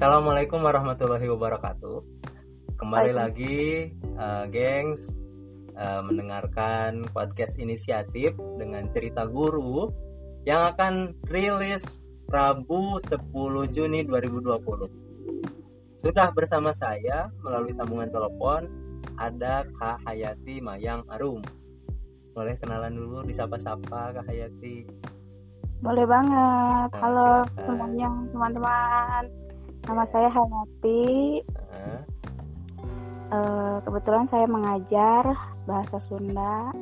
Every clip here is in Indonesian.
Assalamualaikum warahmatullahi wabarakatuh. Kembali lagi, uh, gengs, uh, mendengarkan podcast inisiatif dengan cerita guru yang akan rilis Rabu 10 Juni 2020. Sudah bersama saya melalui sambungan telepon ada Kak Hayati Mayang Arum. Boleh kenalan dulu disapa-sapa Kak Hayati. Boleh banget. Nah, Halo semuanya, teman-teman. Nama saya Hayati. Eh, kebetulan saya mengajar bahasa Sunda.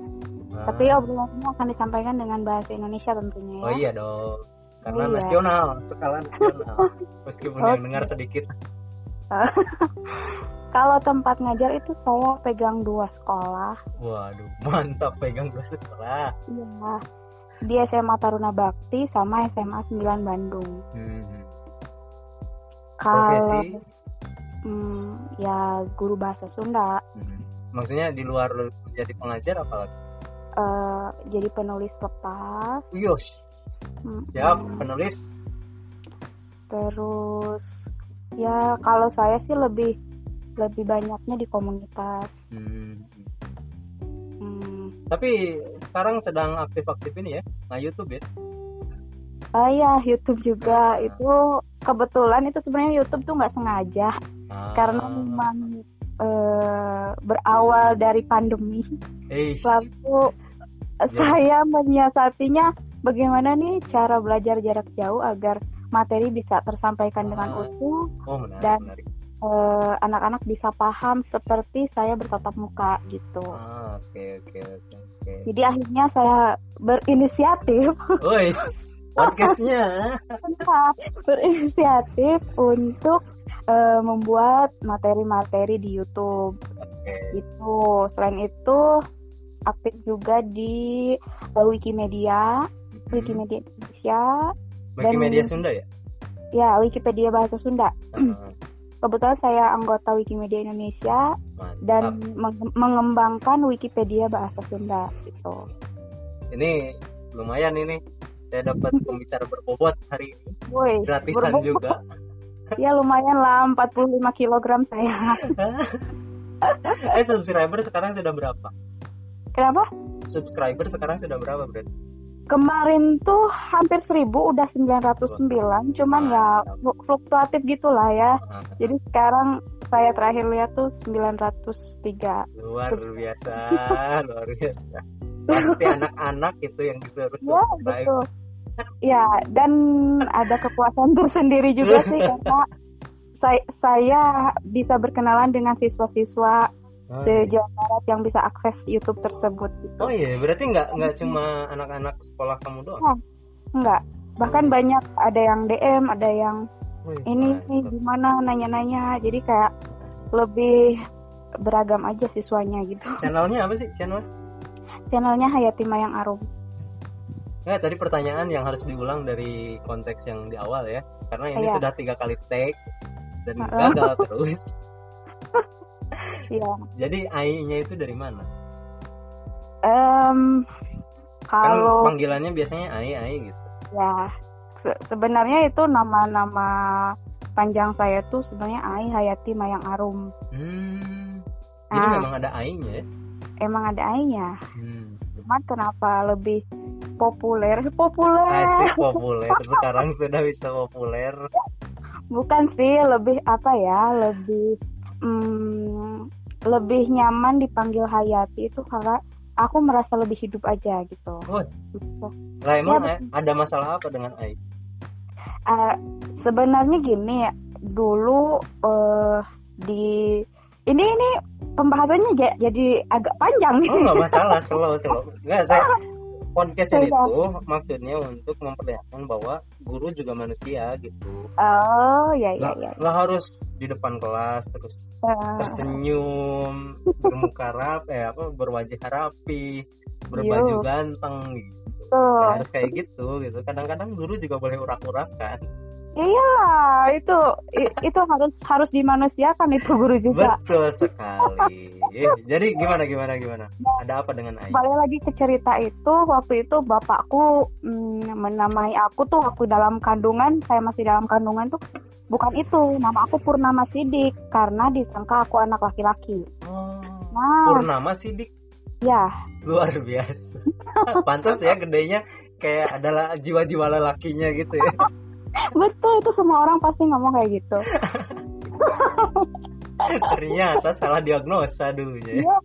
nah. Tapi obrolannya akan disampaikan dengan bahasa Indonesia tentunya Oh ya. iya dong. Karena Iya. nasional, skala nasional. Meskipun yang Oke. dengar sedikit. Kalau tempat ngajar itu saya pegang dua sekolah. Waduh, mantap pegang dua sekolah. Iya. Di SMA Taruna Bakti sama SMA 9 Bandung. Hmm. Kalau hmm, ya guru bahasa Sunda, Hmm. Maksudnya di luar menjadi pengajar apalagi? eh, jadi penulis lepas. Yos, Hmm, hmm. penulis. Terus ya kalau saya sih lebih lebih banyaknya di komunitas. Hmm. Hmm. Tapi sekarang sedang aktif-aktif ini ya, nah YouTube ya. Ah ya YouTube juga Ah. itu kebetulan itu sebenarnya YouTube tuh nggak sengaja Ah. karena memang eh, berawal dari pandemi. Eh, Lalu saya menyiasatinya bagaimana nih cara belajar jarak jauh agar materi bisa tersampaikan dengan Ah. utuh oh menarik, Dan- menarik. eh, anak-anak bisa paham seperti saya bertatap muka gitu. Ah, oke, oke, oke, oke. Jadi akhirnya saya berinisiatif podcastnya. berinisiatif untuk eh, membuat materi-materi di YouTube Oke. itu. Selain itu aktif juga di eh, Wikimedia, Hmm. Wikimedia Indonesia, Wikimedia dan- Sunda ya? ya Wikipedia bahasa Sunda. Ah, Kebetulan saya anggota Wikimedia Indonesia dan mantap. menge- mengembangkan Wikipedia bahasa Sunda gitu. Ini lumayan ini. Saya dapat pembicara berbobot hari ini. Woi, Gratisan berbobot. juga. Ya lumayan lah 45 kilogram saya. eh subscriber sekarang sudah berapa? Kenapa? Subscriber sekarang sudah berapa, Bro? Kemarin tuh hampir 1000 udah 909 cuman ya flu- fluktuatif gitulah ya. Jadi sekarang saya terakhir lihat tuh 903. luar biasa, luar biasa. Pasti anak-anak itu yang disuruh Ya, subscribe. betul. Ya, dan ada kepuasan tersendiri juga sih karena saya, saya bisa berkenalan dengan siswa-siswa Ah, se-Jawa Barat yang bisa akses YouTube tersebut gitu. Oh iya, berarti nggak nggak cuma anak-anak sekolah kamu doang. Enggak. Bahkan banyak ada yang DM, ada yang Wih, ini nih gimana nanya-nanya. Jadi kayak lebih beragam aja siswanya gitu. Channelnya apa sih? Channel? Channelnya Hayati Mayang Arum. Ya, tadi pertanyaan yang harus diulang dari konteks yang di awal ya. Karena ini Iya. sudah tiga kali take dan Heeh. gagal terus. Iya. Jadi AI-nya itu dari mana? Kan kalau panggilannya biasanya AI AI gitu. ya se- sebenarnya itu nama-nama panjang saya tuh sebenarnya Ai Hayati Mayang Arum. Hmm. Jadi Ah. memang ada AI-nya ya. Emang ada Ai-nya. Hmm. Cuman kenapa lebih populer? Populer. Asik populer. Sekarang sudah bisa populer. Bukan sih, lebih apa ya? Lebih hmm, lebih nyaman dipanggil Hayati itu karena aku merasa lebih hidup aja gitu. Oh. Gitu. Emang Ya, ada masalah apa dengan AI? Eh, sebenarnya gini ya, dulu eh, di ini ini pembahasannya ja- jadi agak panjang nih. Oh nggak masalah, slow slow. Nggak saya podcast ini tuh maksudnya untuk memperlihatkan bahwa guru juga manusia gitu. Oh ya ya ya. harus di depan kelas terus Eh, tersenyum, bermuka rapi, eh, apa berwajah rapi, berbaju Yo. ganteng gitu. tuh. Ya, harus kayak gitu gitu. Kadang-kadang guru juga boleh urak-urakan. Iya, itu itu harus harus dimanusiakan itu guru juga. Betul sekali. Jadi gimana gimana gimana? Ada apa dengan AI? Balik lagi ke cerita itu, waktu itu bapakku mm, menamai aku tuh waktu dalam kandungan, saya masih dalam kandungan tuh bukan itu nama aku Purnama Sidik karena disangka aku anak laki-laki Oh, nah Purnama Sidik ya luar biasa. Pantas ya gedenya kayak adalah jiwa-jiwa lelakinya gitu ya. betul itu semua orang pasti ngomong kayak gitu Ternyata salah diagnosa dulunya. ya. Iya.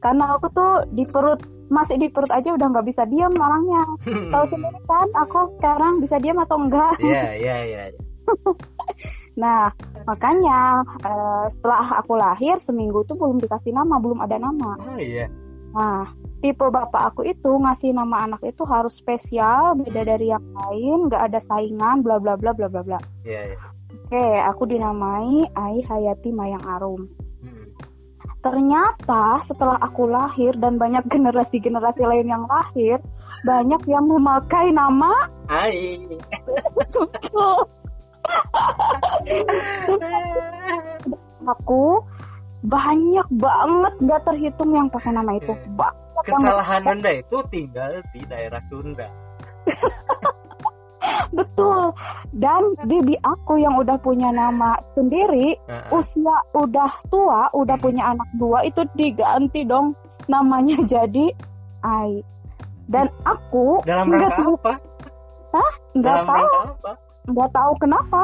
karena aku tuh di perut masih di perut aja udah nggak bisa diam orangnya tahu sendiri kan aku sekarang bisa diam atau enggak Iya, iya, iya. nah makanya eh, setelah aku lahir seminggu tuh belum dikasih nama belum ada nama Oh iya. nah tipe bapak aku itu ngasih nama anak itu harus spesial beda dari yang lain nggak ada saingan bla bla bla bla bla bla Iya, iya. oke aku dinamai Ai Hayati Mayang Arum Hmm. ternyata setelah aku lahir dan banyak generasi-generasi lain yang lahir banyak yang memakai nama Ai. aku banyak banget nggak terhitung yang pakai nama itu Oke. Kesalahan Anda itu tinggal di daerah Sunda. betul dan bibi aku yang udah punya nama sendiri Heeh. usia udah tua udah Hmm. punya anak dua itu diganti dong namanya jadi Ai dan aku Dalam nggak rangka tahu apa? nggak Dalam tahu rangka apa? nggak tahu kenapa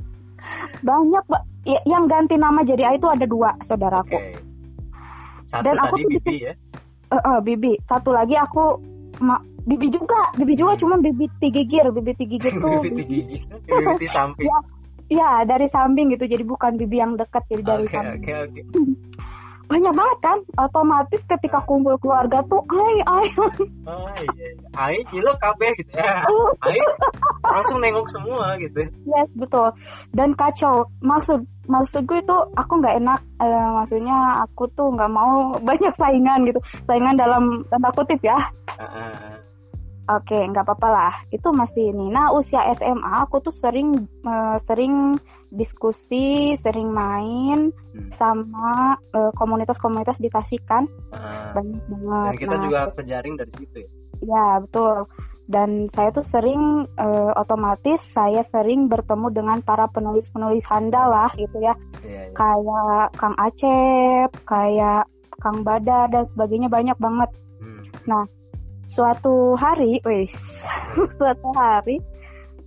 banyak. Ya, yang ganti nama jadi Ai itu ada dua saudaraku Oke. Satu Dan aku tadi tuh Bibi ya. Eh, eh, bibi satu lagi aku ma- bibi juga bibi juga cuma bibi tigigir bibi tigigir tuh Bibi gigi. Bibi samping. Ya, ya dari samping gitu jadi bukan bibi yang dekat jadi dari samping oke, oke. banyak banget kan otomatis ketika kumpul keluarga tuh ai ai iya. Ai kilo kabeh gitu ya. Ai langsung nengok semua gitu. yes betul dan kacau maksud maksud gue itu aku nggak enak eh, maksudnya aku tuh nggak mau banyak saingan gitu saingan dalam tanda kutip ya Heeh. Oke, nggak apa-apa lah. Itu masih ini. Nah, usia SMA aku tuh sering eh, sering diskusi, sering main Hmm. sama eh, komunitas-komunitas dikasihkan Heeh. banyak banget. Ah. Dan kita Nah, juga kejaring dari situ ya. ya betul. Dan saya tuh sering eh, otomatis saya sering bertemu dengan para penulis-penulis handal lah gitu ya. Iya, iya. Kayak Kang Acep, kayak Kang Bada dan sebagainya banyak banget. Hmm. Suatu hari, wih, suatu hari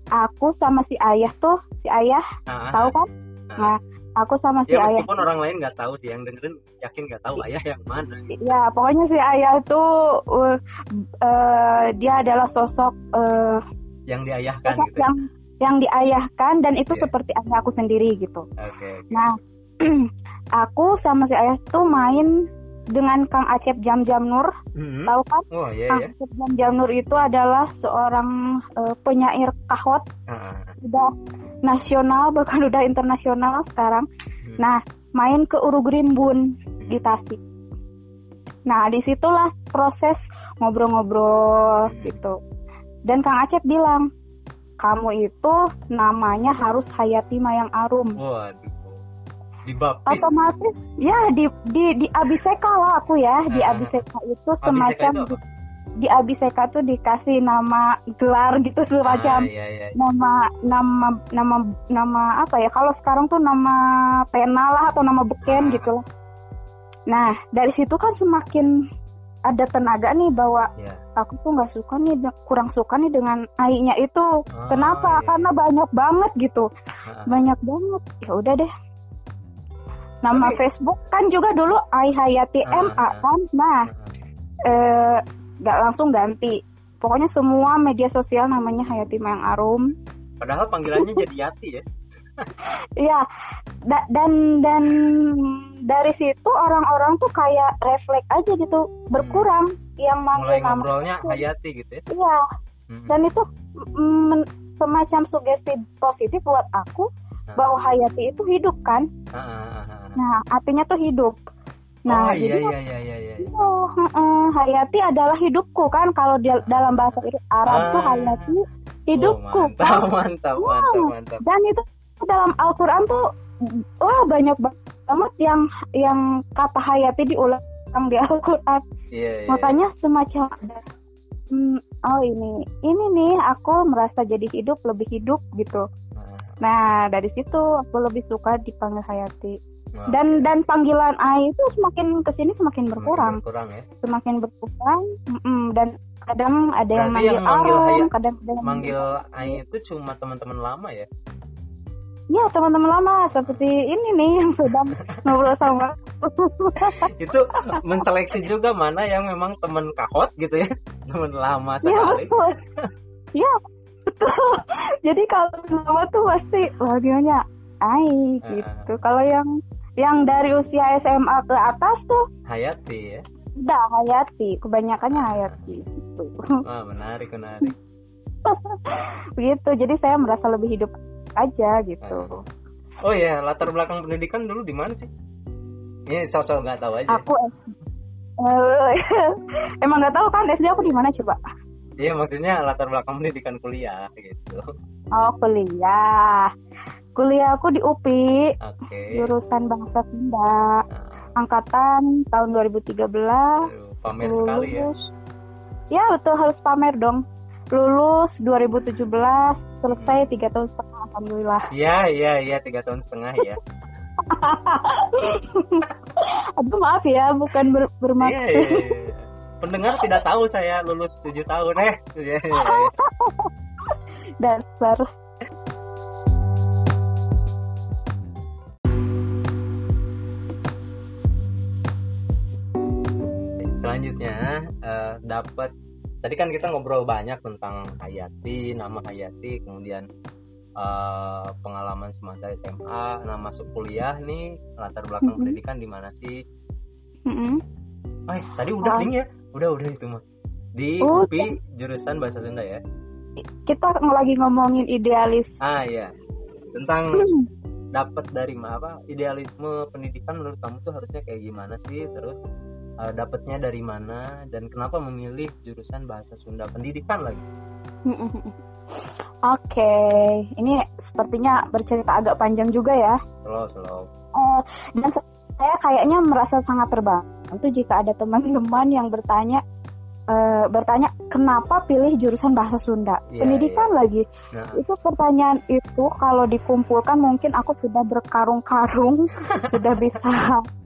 aku sama si ayah tuh, si ayah Ah, tahu kan? ah. Nah, aku sama si Ya ayah. meskipun orang lain nggak tahu sih, yang dengerin yakin nggak tahu ayah yang mana. Ya, pokoknya si ayah tuh uh, uh, dia adalah sosok uh, Yang diayahkan sosok gitu. yang yang diayahkan dan itu Iya. seperti ayah aku sendiri gitu. Oke. Nah, aku sama si ayah tuh main dengan Kang Acep Jam Jam Nur, Hmm. tahu kan? Oh iya Kang ya. Acep Jam Jam Nur itu adalah seorang uh, penyair kahot Ah, udah nasional bahkan udah internasional sekarang. Hmm. Nah, main ke Urugrimbun di Tasik. Nah, di situlah proses ngobrol-ngobrol Hmm. gitu. Dan Kang Acep bilang, kamu itu namanya harus Hayati Mayang Arum. Waduh. Dibaptis. Otomatis, ya di di di Abiseka lah aku ya. Di. Abiseka itu Abiseka semacam itu di, di Abiseka tuh dikasih nama gelar gitu semacam Ah, iya, iya. nama nama nama nama apa ya kalau sekarang tuh nama pena lah atau nama beken Ah. gitu nah dari situ kan semakin ada tenaga nih bahwa Iya. aku tuh nggak suka nih kurang suka nih dengan ai-nya itu Ah, kenapa iya. karena banyak banget gitu Ah, banyak banget ya udah deh nama Tapi- Facebook kan juga dulu Ai Hayati Ah, MA kan nah ah, eh nggak langsung ganti pokoknya semua media sosial namanya Hayati Mayang Arum Padahal panggilannya jadi Yati ya. Iya, da- dan dan dari situ orang-orang tuh kayak refleks aja gitu berkurang yang manggil Mulai nama ngobrolnya itu. Hayati gitu ya. Iya, Hmm. dan itu men- semacam sugesti positif buat aku Ah. bahwa Hayati itu hidup kan. Ah, ah, ah. Nah, artinya tuh hidup. Nah, oh iya jadi iya iya iya iya. oh, heeh, Hayati adalah hidupku kan kalau di dalam bahasa Arab tuh Ah. Hayati hidupku Oh, kan. mantap, mantap, Wow. mantap, mantap. dan itu dalam Al-Quran tuh wah banyak banget yang yang kata hayati diulang di Al-Quran Iya, iya. makanya semacam hmm, oh ini ini nih aku merasa jadi hidup lebih hidup gitu Ah, Nah, dari situ aku lebih suka dipanggil Hayati. Wah, Dan dan panggilan Ai itu semakin ke sini semakin semakin berkurang, berkurang ya semakin berkurang. mm-mm, dan kadang ada yang manggil yang manggil Hayat- kadang ada yang manggil Ai itu cuma teman-teman lama ya Ya teman-teman lama seperti ini nih yang sedang ngobrol sama. itu menseleksi juga mana yang memang teman kahot gitu ya teman lama ya sekali betul. ya betul. Jadi kalau lama tuh pasti gimana? Ai Ah. gitu. Kalau yang yang dari usia SMA ke atas tuh Hayati ya udah Hayati, kebanyakannya Hayati gitu. wah menarik menarik Begitu. Jadi saya merasa lebih hidup aja gitu. oh ya latar belakang pendidikan dulu di mana sih ini sosok nggak tahu aja Aku emang nggak tahu kan SD aku di mana coba? iya maksudnya latar belakang pendidikan kuliah gitu Oh kuliah. Kuliah aku di UPI oke jurusan Bangsa Sunda. Nah, Angkatan tahun 2013. Aduh, pamer sekali ya. lulus. Ya betul harus pamer dong. Lulus 2017, selesai tiga tahun setengah alhamdulillah. iya iya iya tiga tahun setengah ya Aduh maaf ya, bukan ber- bermaksud. iya, iya. pendengar tidak tahu saya lulus tujuh tahun eh iya, iya, iya. Dasar. Selanjutnya eh, dapat tadi kan kita ngobrol banyak tentang Hayati nama Hayati kemudian eh, pengalaman semasa SMA nah masuk kuliah nih latar belakang Mhm. pendidikan di mana sih Mm-mm. eh tadi udah Ah. nih ya udah udah itu mah di Oh, UPI jurusan bahasa Sunda ya Kita lagi ngomongin idealis. ah iya tentang Hmm. dapat dari apa idealisme pendidikan menurut kamu tuh harusnya kayak gimana sih terus eh, dapatnya dari mana dan kenapa memilih jurusan bahasa Sunda? Pendidikan lagi. Oke, ini sepertinya bercerita agak panjang juga ya. slow slow. Eh, dan saya kayaknya merasa sangat terbantu jika ada teman-teman yang bertanya eh, bertanya kenapa pilih jurusan bahasa Sunda? Iya, pendidikan lagi. Nah. Itu pertanyaan itu kalau dikumpulkan mungkin aku sudah berkarung-karung sudah bisa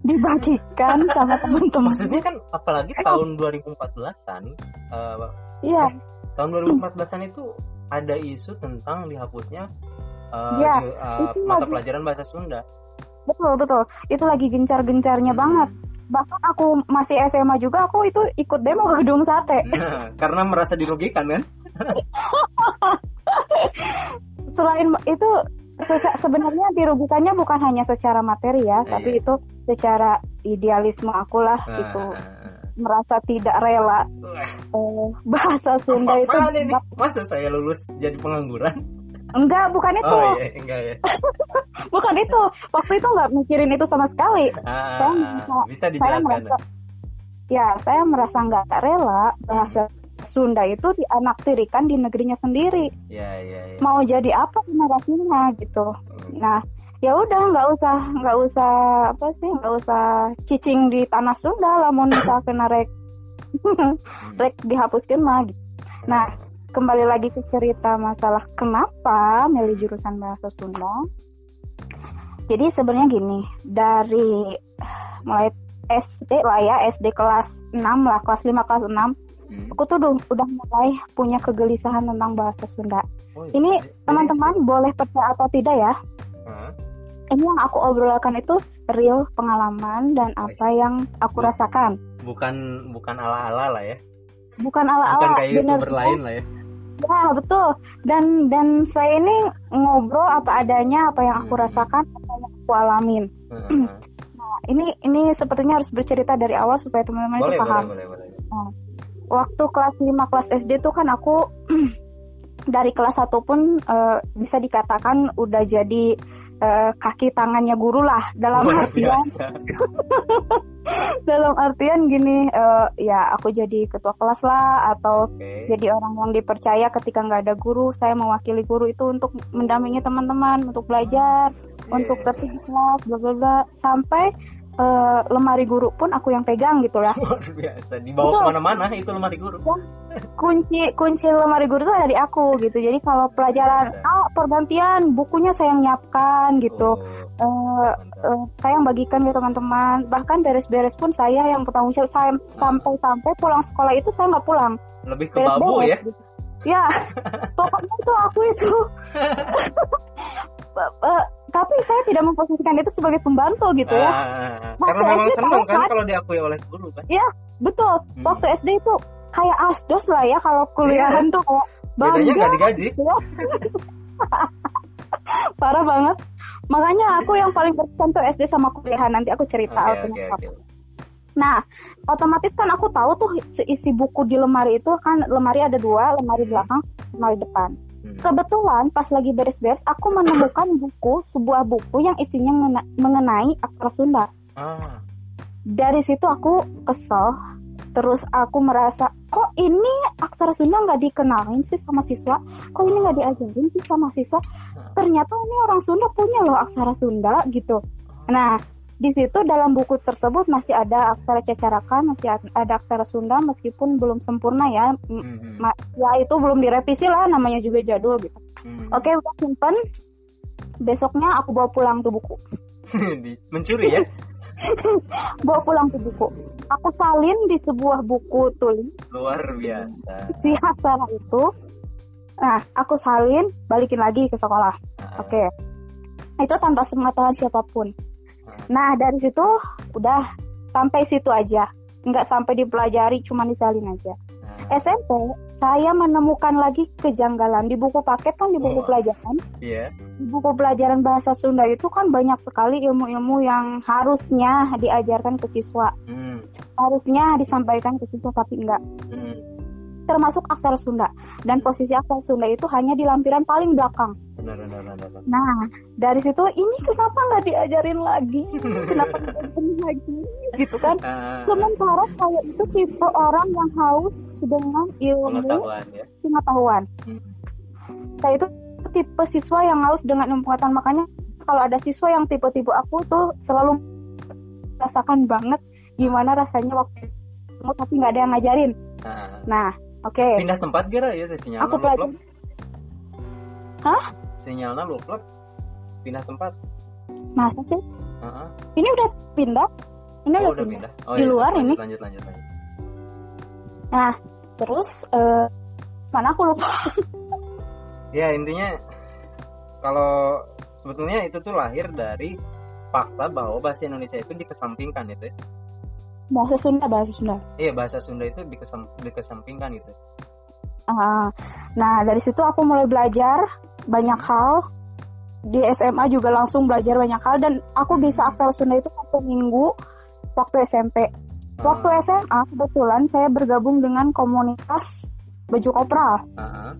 dibagikan sama teman-teman. Maksudnya kan apalagi tahun 2014an eh, iya. tahun 2014an itu ada isu tentang dihapusnya eh, Iya, ju- eh, itu mata lagi. pelajaran bahasa Sunda. Betul betul. Itu lagi gencar-gencarnya Hmm. banget bahkan aku masih SMA juga aku itu ikut demo ke gedung sate. Nah, karena merasa dirugikan kan? Selain itu se- sebenarnya dirugikannya bukan hanya secara materi ya Iya. tapi itu secara idealisme aku lah Nah, gitu merasa tidak rela. Eh, bahasa Sunda itu apaan ini? masa saya lulus jadi pengangguran enggak bukan itu. Oh iya enggak ya. Bukan itu. Waktu itu nggak mikirin itu sama sekali. Ah, Saya bisa saya dijelaskan merasa ya? Saya merasa nggak rela bahasa Sunda itu dianaktirikan di negerinya sendiri. Ya ya ya. Mau jadi apa generasinya gitu. Hmm. nah ya udah nggak usah nggak usah apa sih nggak usah cicing di tanah Sunda lamun misalkan rek. Rek dihapuskan mah gitu. nah kembali lagi ke cerita masalah kenapa milih jurusan bahasa Sunda. Jadi sebenarnya gini dari mulai SD lah ya SD kelas 6 lah kelas 5 kelas 6 Hmm. aku tuh udah, udah mulai punya kegelisahan tentang bahasa Sunda. Oh, ini jadi- teman-teman boleh percaya atau tidak ya? Hah? ini yang aku obrolkan itu real pengalaman dan apa yang aku rasakan. Bukan bukan ala-ala lah ya. Bukan bukan ala-ala kayak bener youtuber lain lah ya ya betul. Dan dan saya ini ngobrol apa adanya apa yang aku Hmm. rasakan apa yang aku alamin. Heeh. nah, ini ini sepertinya harus bercerita dari awal supaya teman-teman boleh itu boleh paham. boleh boleh waktu kelas 5 kelas SD tuh kan aku dari kelas 1 pun eh, bisa dikatakan udah jadi eh, kaki tangannya guru lah. Dalam luar artian dalam artian gini eh, ya aku jadi ketua kelas lah atau oke. jadi orang yang dipercaya ketika nggak ada guru saya mewakili guru itu untuk mendampingi teman-teman untuk belajar Iya, untuk tertib kelas bla bla bla. Sampai eh, lemari guru pun aku yang pegang gitu ya. luar biasa dibawa Betul. ke mana-mana itu lemari guru Kunci kunci lemari guru itu ada di aku gitu. Jadi kalau pelajaran ah pergantian bukunya saya yang nyiapkan gitu. Oh, mantap. eh, saya yang bagikan ke teman-teman. Bahkan beres-beres pun saya yang bertanggung jawab. Saya sampai-sampai pulang sekolah itu saya nggak pulang. lebih ke babu ya gitu. Ya, pokoknya itu aku itu. Tapi saya tidak memposisikan itu sebagai pembantu gitu ya. Waktu karena memang SD senang kan kan? kalau diakui oleh guru kan Betul. Hmm. Waktu SD itu kayak asdos lah ya kalau kuliahan tuh kayak bedanya bangga nggak digaji gitu ya. Parah banget. Makanya aku yang paling berkesan tuh SD sama kuliahan nanti aku cerita oke apa. oke Nah, otomatis kan aku tahu tuh isi buku di lemari itu kan lemari ada dua, lemari belakang, lemari depan. Kebetulan pas lagi beres-beres aku menemukan buku, sebuah buku yang isinya mengena- mengenai aksara Sunda. ah Dari situ aku kesel, terus aku merasa kok ini aksara Sunda nggak dikenalin sih sama siswa, kok ini nggak diajarin sih sama siswa. Ternyata ini orang Sunda punya loh aksara Sunda gitu. Nah, di situ dalam buku tersebut masih ada aksara cacarakan, masih ada aksara Sunda meskipun belum sempurna ya. M- Hmm, ma- Ya itu belum direvisi lah, namanya juga jadul gitu. hmm. Oke, udah simpen. Besoknya aku bawa pulang tuh buku. Mencuri ya Bawa pulang tuh buku. Aku salin di sebuah buku tulis luar biasa si aksara itu. Nah, aku salin, balikin lagi ke sekolah. Ah, Oke. Itu tanpa pengetahuan siapa pun. Nah, dari situ udah sampai situ aja. Nggak sampai dipelajari, cuma disalin aja. ah, SMP, saya menemukan lagi kejanggalan. Di buku paket kan di buku Wah. pelajaran. iya Di buku pelajaran bahasa Sunda itu kan banyak sekali ilmu-ilmu yang harusnya diajarkan ke siswa. Hmm, Harusnya disampaikan ke siswa, tapi enggak. hmm. Termasuk aksara Sunda. Dan posisi aksara Sunda itu hanya di lampiran paling belakang. benar benar benar benar. Nah, dari situ ini kenapa nggak diajarin lagi? Kenapa diajarin lagi? Gitu kan? Ah, Sementara saya itu tipe orang yang haus dengan ilmu pengetahuan ya pengetahuan. Hmm. Saya itu tipe siswa yang haus dengan ilmu pengetahuan. Makanya kalau ada siswa yang tipe-tipe aku tuh selalu rasakan banget gimana rasanya waktu tapi nggak ada yang ngajarin. Ah, Nah, oke. pindah tempat kira ya sinyalnya Aku pelajar. luplep Hah? sinyalnya luplep pindah tempat Masa sih? Ah. Ini udah pindah? Ini oh, udah, udah pindah. pindah oh, Di iya, luar lanjut, ini? lanjut lanjut lanjut Nah, terus eh, mana aku lupa. ya intinya kalau sebetulnya itu tuh lahir dari fakta bahwa bahasa Indonesia itu dikesampingkan itu ya. Bahasa Sunda, bahasa Sunda. iya bahasa Sunda itu dikesam, dikesampingkan itu Ah, nah dari situ aku mulai belajar banyak hal di SMA juga langsung belajar banyak hal dan aku bisa aksara Sunda itu satu minggu waktu SMP. Waktu Ah, SMA kebetulan saya bergabung dengan komunitas baju kopral ah, ah.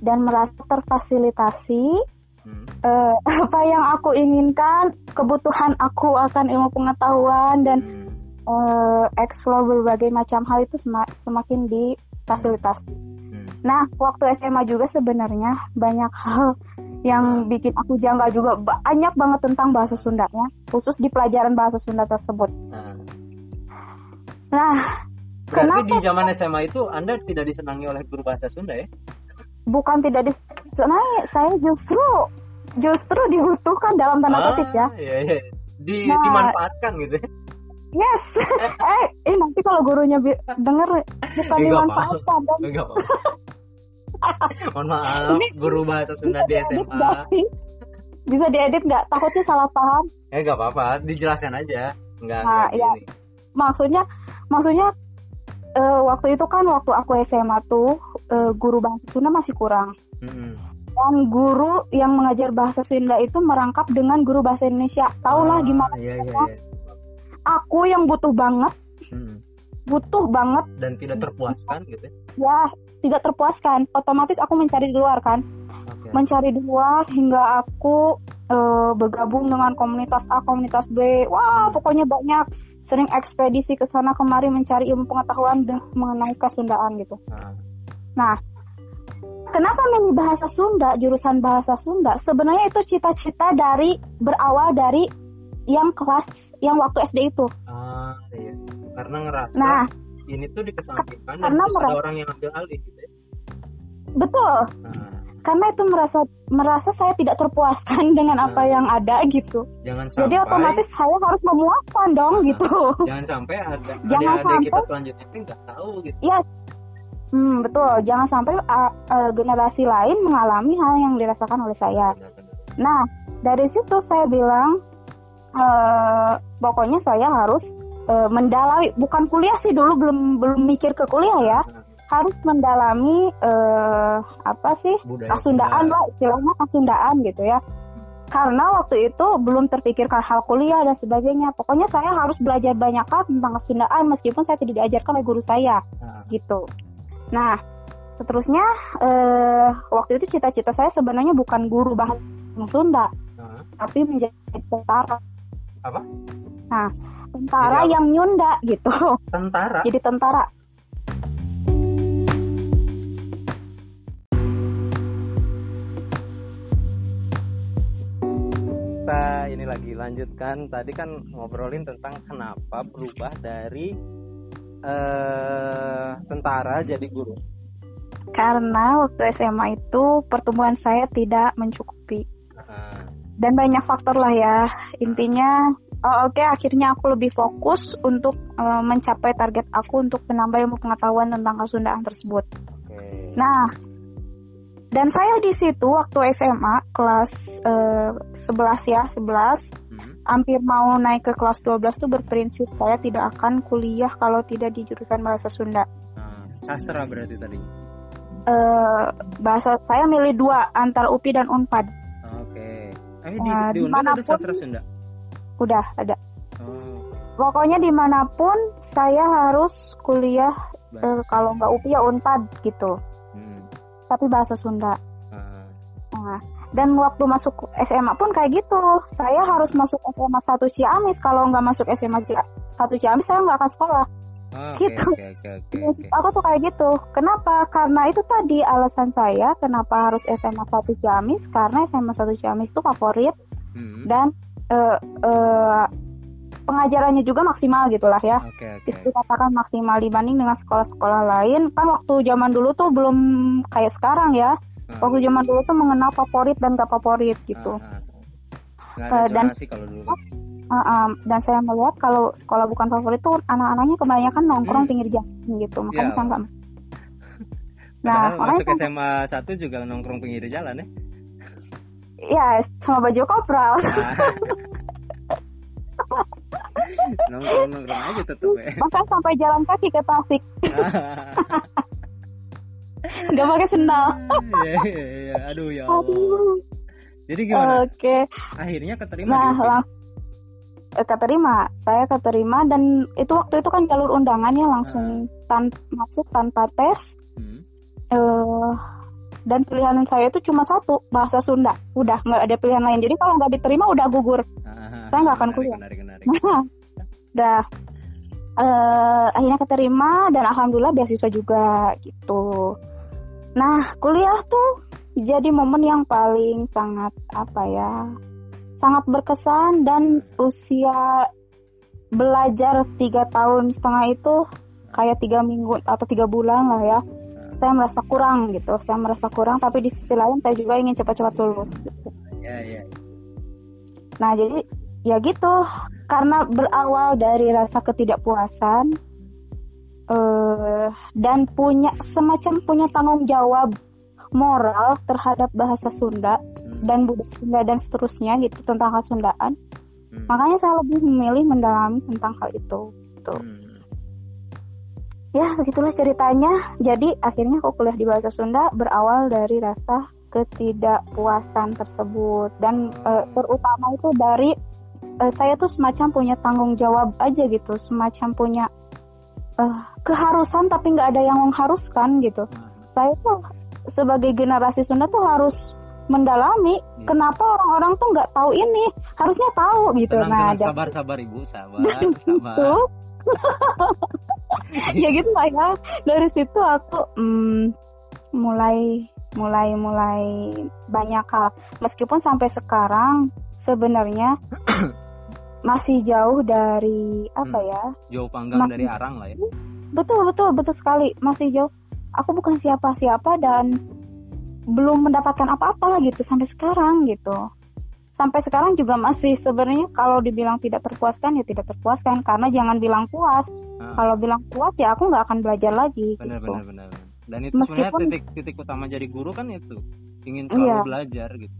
dan merasa terfasilitasi Hmm. eh, apa yang aku inginkan, kebutuhan aku akan ilmu pengetahuan dan Hmm. Eh, explore berbagai macam hal itu sema- semakin difasilitasi. Hmm. Nah, waktu SMA juga sebenarnya banyak hal yang bikin aku janggal juga banyak banget tentang bahasa Sundanya, khusus di pelajaran bahasa Sunda tersebut. Ah. Nah, Berarti Kenapa? di zaman SMA itu Anda tidak disenangi oleh guru bahasa Sunda ya? bukan tidak disenangi, saya justru justru dibutuhkan dalam tanda kutip ya. Iya, iya. Di, Nah. dimanfaatkan gitu. Yes. eh, eh nanti kalau gurunya denger bukan Eh, nggak dimanfaatkan dan. Mohon maaf, Ini guru bahasa Sunda di SMA. nggak? Bisa diedit nggak? Takutnya salah paham. Ya enggak apa-apa, dijelaskan aja. Enggak, Nah, enggak ya. gini. maksudnya maksudnya eh, waktu itu kan waktu aku SMA tuh eh, guru bahasa Sunda masih kurang Mm-mm. dan guru yang mengajar bahasa Sunda itu merangkap dengan guru bahasa Indonesia tahulah Ah, gimana Iya, iya, ya. iya. Aku yang butuh banget Mm. butuh banget Dan tidak terpuaskan gitu. ya tidak terpuaskan otomatis aku mencari di luar kan Oke. mencari di luar hingga aku eh, bergabung dengan komunitas A komunitas B wah pokoknya banyak sering ekspedisi ke sana kemari mencari ilmu pengetahuan dan mengenai kesundaan gitu Nah, Nah, kenapa milih bahasa Sunda, jurusan bahasa Sunda? Sebenarnya itu cita-cita dari berawal dari yang kelas yang waktu SD itu. Ah, iya. Karena ngerasa Nah, ini tuh dikesampingkan dan karena terus ada merasa- orang yang ambil alih gitu ya. betul. Nah, Karena itu merasa merasa saya tidak terpuaskan dengan apa Hmm. yang ada gitu. jangan sampai Jadi otomatis saya harus memuaskan dong Nah, gitu. jangan sampai ada Jangan adik-adik kita sampai- selanjutnya ini nggak tahu gitu. Iya. Hmm, betul. Jangan sampai uh, uh, generasi lain mengalami hal yang dirasakan oleh saya. Nah, dari situ saya bilang, eh pokoknya saya harus eh, mendalami, bukan kuliah sih dulu belum belum mikir ke kuliah ya, harus mendalami eh apa sih budaya kasundaan Sunda. lah istilahnya kasundaan gitu ya. Karena waktu itu belum terpikirkan hal kuliah dan sebagainya. Pokoknya saya harus belajar banyak hal tentang kasundaan meskipun saya tidak diajarkan oleh guru saya Nah, gitu. Nah, seterusnya eh, waktu itu cita-cita saya sebenarnya bukan guru bahasa Sunda, nah, tapi menjadi tentara. Apa? Nah, tentara Jadi apa? yang nyunda gitu. tentara. Jadi tentara. kita ini lagi lanjutkan tadi kan ngobrolin tentang kenapa berubah dari eh tentara jadi guru. Karena waktu SMA itu pertumbuhan saya tidak mencukupi. Nah, Dan banyak faktor lah ya. Intinya, oh, oke akhirnya aku lebih fokus untuk eh, mencapai target aku untuk menambah ilmu pengetahuan tentang kesundaan tersebut. Oke. Nah, dan saya di situ waktu SMA kelas eh, 11 ya, 11 Hmm, hampir mau naik ke kelas 12 tuh berprinsip saya tidak akan kuliah kalau tidak di jurusan bahasa Sunda. Nah, sastra berarti tadi. Eh, bahasa saya milih dua antara UPI dan Unpad. Eh di, Nah, di ada sastra Sunda. Udah ada. Oh, Pokoknya di mana pun saya harus kuliah eh, kalau nggak UPI ya Unpad gitu. Hmm, Tapi bahasa Sunda. ah, Nah, dan waktu masuk SMA pun kayak gitu. Saya harus masuk SMA 1 Ciamis. Kalau nggak masuk SMA 1 Ciamis saya nggak akan sekolah. Oh, Gitu. oke, oke, oke, oke. Aku tuh kayak gitu. Kenapa? Karena itu tadi alasan saya kenapa harus SMA 1 Ciamis. Karena SMA 1 Ciamis itu favorit Hmm, dan eh, eh, pengajarannya juga maksimal gitulah ya. Oke. Bisa dikatakan maksimal dibanding dengan sekolah-sekolah lain. Kan waktu zaman dulu tuh belum kayak sekarang ya. Ah, Waktu zaman dulu tuh mengenal favorit dan gak favorit gitu. ah. Nggak ada Eh, dan- kalau dulu. Uh, um, dan saya melihat kalau sekolah bukan favorit tuh anak-anaknya kebanyakan nongkrong Hmm. pinggir jalan gitu. Makanya Ya saya nggak. Nah, masuk SMA 1 juga nongkrong pinggir jalan ya. ya sama baju kopral. nongkrong nongkrong aja tetep ya. Bahkan sampai jalan kaki ke Tasik, nggak pakai sendal. Iya, iya, iya. Aduh ya Allah. Aduh. Jadi gimana? Oke. Akhirnya keterima Nah, langsung keterima. Saya keterima dan itu waktu itu kan jalur undangannya langsung tan masuk tanpa tes. Hmm. eh dan pilihan saya itu cuma satu bahasa Sunda. Udah nggak ada pilihan lain. Jadi kalau nggak diterima udah gugur. Ah, Saya nggak akan kuliah. Menarik, menarik. Dah. eh akhirnya keterima dan alhamdulillah beasiswa juga gitu. Nah, kuliah tuh jadi momen yang paling sangat apa ya? Sangat berkesan dan usia belajar tiga tahun setengah itu kayak tiga minggu atau tiga bulan lah ya. Saya merasa kurang gitu. Saya merasa kurang, tapi di sisi lain saya juga ingin cepat-cepat lulus. Gitu. Ya, ya. Nah, jadi ya gitu. Karena berawal dari rasa ketidakpuasan eh dan punya semacam punya tanggung jawab moral terhadap bahasa Sunda Hmm. dan budaya Sunda dan seterusnya gitu tentang Sundaan. Hmm. Makanya saya lebih memilih mendalami tentang hal itu. Gitu. Hmm. Ya, begitulah ceritanya. Jadi akhirnya aku kuliah di bahasa Sunda berawal dari rasa ketidakpuasan tersebut dan eh, terutama itu dari eh, saya tuh semacam punya tanggung jawab aja gitu, semacam punya eh, keharusan tapi nggak ada yang mengharuskan gitu. Saya tuh sebagai generasi Sunda tuh harus mendalami Iya. kenapa orang-orang tuh nggak tahu ini, harusnya tahu gitu. Tenang, nah, tenang, sabar, sabar ibu, sabar, dari sabar. ya gitu lah ya dari situ aku mm, mulai mulai mulai banyak hal meskipun sampai sekarang sebenarnya masih jauh dari apa Hmm. ya Jauh panggang dari arang lah ya. betul betul betul sekali masih jauh aku bukan siapa-siapa dan belum mendapatkan apa-apa gitu sampai sekarang gitu. Sampai sekarang juga masih sebenarnya kalau dibilang tidak terpuaskan ya tidak terpuaskan. Karena jangan bilang puas. Ah, kalau bilang puas ya aku nggak akan belajar lagi benar gitu. Benar benar. Dan itu sebenarnya Meskipun- titik titik utama jadi guru kan itu. Ingin selalu Iya. belajar gitu.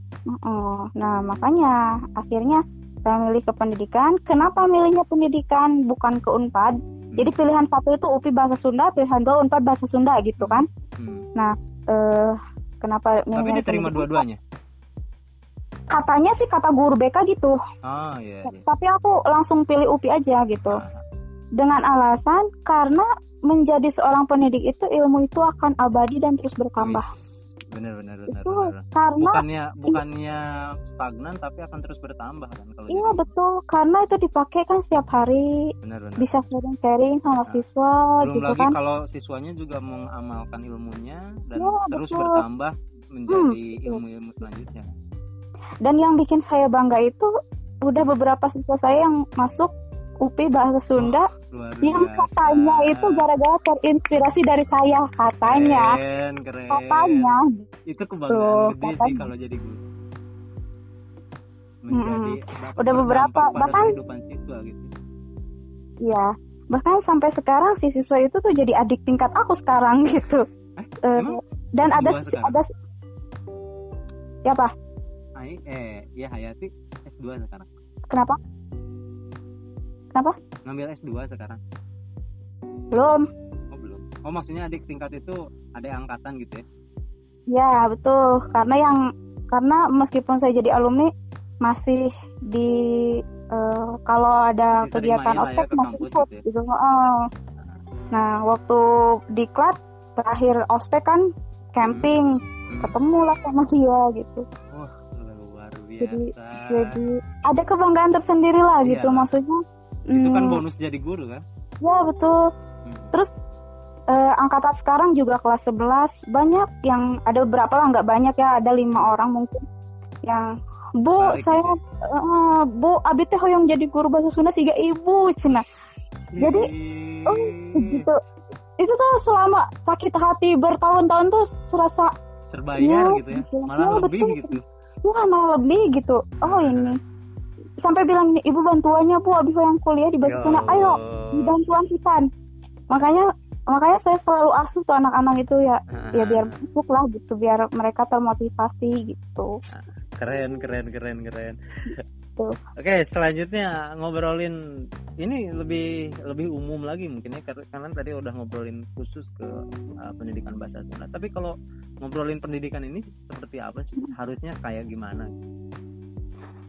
Nah makanya akhirnya saya milih ke pendidikan. Kenapa milihnya pendidikan? Bukan ke unpad jadi pilihan satu itu UPI bahasa Sunda pilihan dua unpad bahasa Sunda gitu kan Hmm. eh kenapa Tapi diterima pendidikan? dua-duanya. katanya sih kata guru BK gitu Ah iya. iya. tapi aku langsung pilih UPI aja gitu Ah, dengan alasan karena menjadi seorang pendidik itu ilmu itu akan abadi dan terus bertambah wis. Benar benar benar. itu benar. karena Bukannya bukannya stagnan tapi akan terus bertambah kan kalau iya jadi. betul karena itu dipakai kan setiap hari Benar benar. bisa sharing-sharing sama Nah, siswa Belum gitu lagi kan kalau siswanya juga mengamalkan ilmunya dan Iya, terus betul. bertambah menjadi betul. ilmu-ilmu selanjutnya. dan yang bikin saya bangga itu udah beberapa siswa saya yang masuk UPI bahasa Sunda Luar yang katanya itu gara-gara terinspirasi dari saya katanya Keren, keren. katanya Itu kebanggaan Tuh, gede sih kalau jadi guru. Menjadi dapat Udah beberapa, bahkan- kehidupan siswa gitu. Iya, bahkan sampai sekarang si siswa itu tuh jadi adik tingkat aku sekarang gitu. Eh, emang dan S2 ada sekarang? ada siapa? Ai, eh, ya Hayati S2 sekarang. Kenapa? Kenapa? Ngambil S2 sekarang. Belum. Oh, belum. Oh, maksudnya adik tingkat itu ada angkatan gitu ya. Ya betul. Karena yang karena meskipun saya jadi alumni masih di eh, kalau ada Masih kegiatan ya ospek ke masih kampus ikut gitu ya. gitu. Heeh. Nah waktu di klat terakhir ospek kan camping Hmm. ketemu lah sama dia gitu. Wah, luar biasa. Jadi- Jadi ada kebanggaan tersendiri lah Iya gitu lah. Maksudnya. itu kan hmm, bonus jadi guru kan? Ya betul. Hmm. Terus eh, angkatan sekarang juga kelas 11 banyak yang ada beberapa lah nggak banyak ya ada lima orang mungkin yang Bu Balik saya eh, Bu abi teh hoyong jadi guru bahasa Sunda siga ibu cina Jadi, oh, gitu itu tuh selama sakit hati bertahun-tahun tuh serasa terbayar Iya, gitu ya. Malah Iya, lebih betul. gitu. wah malah lebih gitu oh ini sampai bilang ini ibu bantuannya Bu abi hoyong kuliah di bahasa Ya Sunda ayo Allah. dibantuan kita makanya makanya saya selalu asuh tuh anak-anak itu ya. Ya Ah, biar masuk lah gitu biar mereka termotivasi gitu. Keren keren keren keren. Tuh. oke selanjutnya ngobrolin ini lebih lebih umum lagi mungkin ya karena tadi udah ngobrolin khusus ke uh, pendidikan bahasa Sunda. Tapi kalau ngobrolin pendidikan ini seperti apa sih? Harusnya kayak gimana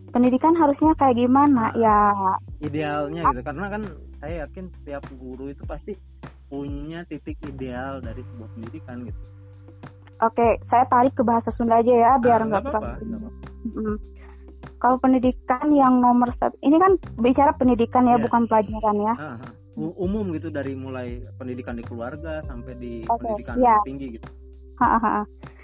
pendidikan harusnya kayak gimana ya idealnya gitu karena kan saya yakin setiap guru itu pasti punya titik ideal dari sebuah pendidikan gitu oke saya tarik ke bahasa Sunda aja ya biar Ah, nggak apa-apa, terlalu nggak apa-apa. Mm. kalau pendidikan yang nomor satu ini kan bicara pendidikan ya Iya. bukan pelajaran ya Ah, ah. Umum gitu dari mulai pendidikan di keluarga sampai di pendidikan iya. tinggi gitu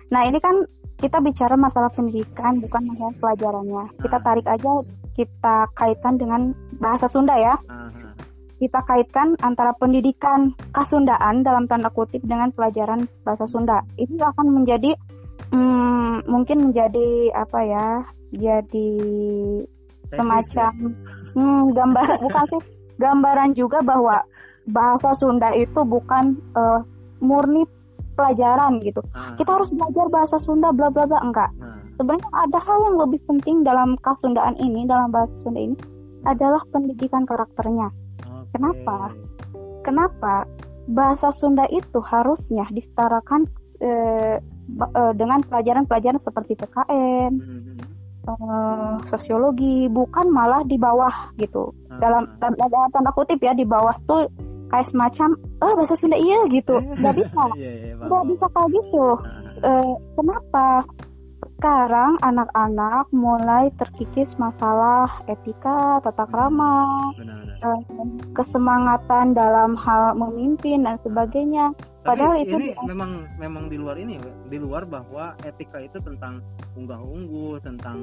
nah ini kan kita bicara masalah pendidikan bukan masalah pelajarannya. Kita Ah. tarik aja kita kaitkan dengan bahasa Sunda ya. Ah, kita kaitkan antara pendidikan kasundaan dalam tanda kutip dengan pelajaran bahasa Sunda. Itu akan menjadi hmm, mungkin menjadi apa ya jadi semacam hmm, gambar bukan sih gambaran juga bahwa bahasa Sunda itu bukan eh, murni pelajaran gitu Ah, kita harus belajar bahasa Sunda bla bla bla enggak nah, sebenarnya ada hal yang lebih penting dalam kasundaan ini dalam bahasa Sunda ini adalah pendidikan karakternya oke. Kenapa? Kenapa bahasa Sunda itu harusnya disetarakan eh, eh, dengan pelajaran-pelajaran seperti PKN, Mhm. eh, sosiologi, bukan malah di bawah gitu. Ah, Dalam, dalam, dalam tanda kutip ya di bawah tuh kayak semacam, oh bahasa Sunda iya gitu, nggak bisa, Iya, iya, paham, nggak bisa kayak gitu. Eh, kenapa? Sekarang anak-anak mulai terkikis masalah etika, tata krama, benar-benar. eh, kesemangatan dalam hal memimpin dan sebagainya. Padahal Tapi itu ini di- memang memang di luar ini, di luar bahwa etika itu tentang unggah ungguh, tentang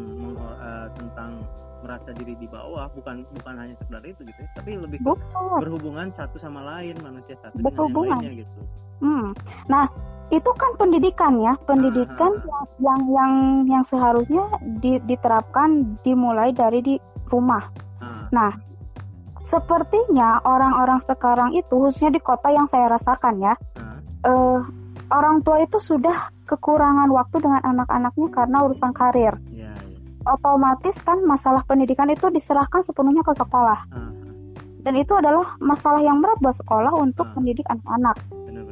eh, tentang merasa diri di bawah bukan bukan hanya sekedar itu gitu ya tapi lebih Bukan. berhubungan satu sama lain manusia satu dengan yang Berhubungan. lainnya gitu Hmm. Nah, itu kan pendidikan ya, pendidikan Ah, yang yang yang, seharusnya di- diterapkan dimulai dari di rumah. Ah, Nah, sepertinya orang-orang sekarang itu khususnya di kota yang saya rasakan ya, ah, eh, orang tua itu sudah kekurangan waktu dengan anak-anaknya karena urusan karir. ya. Otomatis kan masalah pendidikan itu diserahkan sepenuhnya ke sekolah. Ah, Dan itu adalah masalah yang berat buat sekolah untuk Ah. mendidik anak-anak.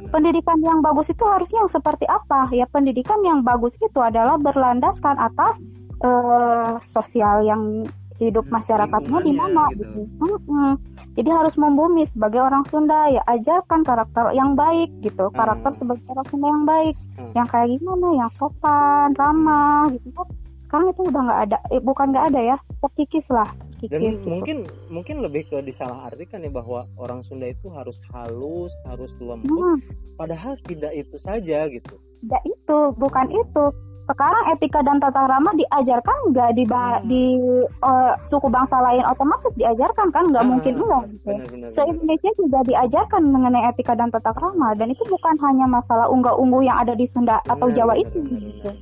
Pendidikan yang bagus itu harusnya yang seperti apa? Ya pendidikan yang bagus itu adalah berlandaskan atas eh, sosial yang hidup Hmm, masyarakatnya di mana gitu. gitu. Mm-mm. Jadi harus membumi sebagai orang Sunda ya ajarkan karakter yang baik gitu, karakter Hmm. sebagai orang Sunda yang baik, Hmm. yang kayak gimana, yang sopan, ramah gitu kan. Sekarang itu udah nggak ada, eh, bukan nggak ada ya, terkikis lah, dan kikis gitu. mungkin mungkin lebih ke disalahartikan ya bahwa orang Sunda itu harus halus harus lembut Hmm. padahal tidak itu saja gitu Tidak itu, bukan itu. Sekarang etika dan tata krama diajarkan nggak di Hmm. di eh, suku bangsa lain otomatis diajarkan kan nggak Ah, mungkin enggak gitu. benar-benar Se Indonesia juga diajarkan mengenai etika dan tata krama dan itu bukan hanya masalah unggah-ungguh yang ada di Sunda atau Jawa benar, itu benar, gitu. benar.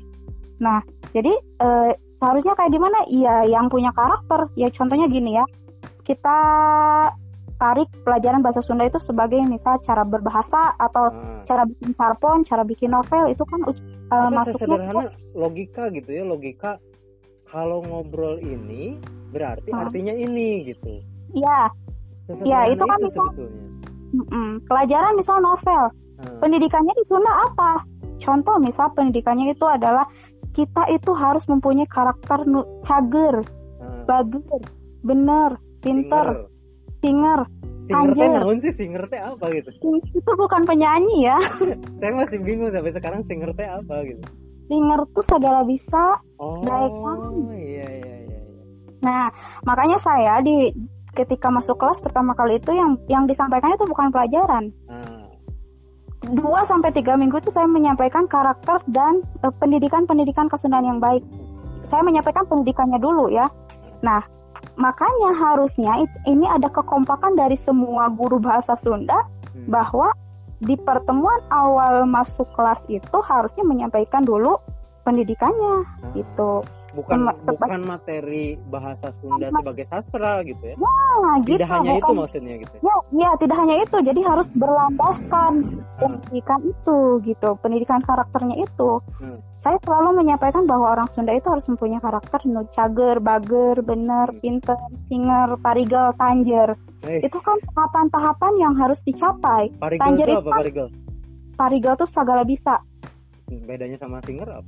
Nah, jadi eh, seharusnya kayak di mana? Iya, yang punya karakter. Ya contohnya gini ya. Kita tarik pelajaran bahasa Sunda itu sebagai misal cara berbahasa atau Ah. cara bikin sarpon, cara bikin novel itu kan uh, masuknya sesederhana logika gitu ya logika kalau ngobrol ini berarti Hmm. artinya ini gitu Iya, Sesederhana itu kan itu misal- sebetulnya pelajaran misal novel. Ah, Pendidikannya di Sunda apa? Contoh misal pendidikannya itu adalah kita itu harus mempunyai karakter cager, hmm. bager, bener, pinter, singer, singer teh sih singer teh apa gitu? Itu bukan penyanyi ya. Saya masih bingung sampai sekarang singer teh apa gitu. Singer tuh saudara bisa oh, iya, iya, iya, iya. Nah, makanya saya di ketika masuk kelas pertama kali itu yang yang disampaikan itu bukan pelajaran. Ah dua sampai tiga minggu itu saya menyampaikan karakter dan eh, pendidikan-pendidikan kesundan yang baik. Saya menyampaikan pendidikannya dulu ya. Nah, makanya harusnya ini ada kekompakan dari semua guru bahasa Sunda hmm. bahwa di pertemuan awal masuk kelas itu harusnya menyampaikan dulu pendidikannya hmm. gitu bukan seba- bukan materi bahasa Sunda sebagai sastra gitu ya Nah, gitu, tidak hanya itu bukan- maksudnya gitu Ya, ya tidak hanya itu. Jadi harus berlandaskan pendidikan itu gitu, pendidikan karakternya itu. Hmm. Saya selalu menyampaikan bahwa orang Sunda itu harus mempunyai karakter cager, bager, bener, Hmm. pinter, singer, parigel, tanjer. Eh, Itu kan tahapan-tahapan yang harus dicapai. parigel Tanjer itu itu apa parigel Parigel tuh segala bisa. bedanya sama singer apa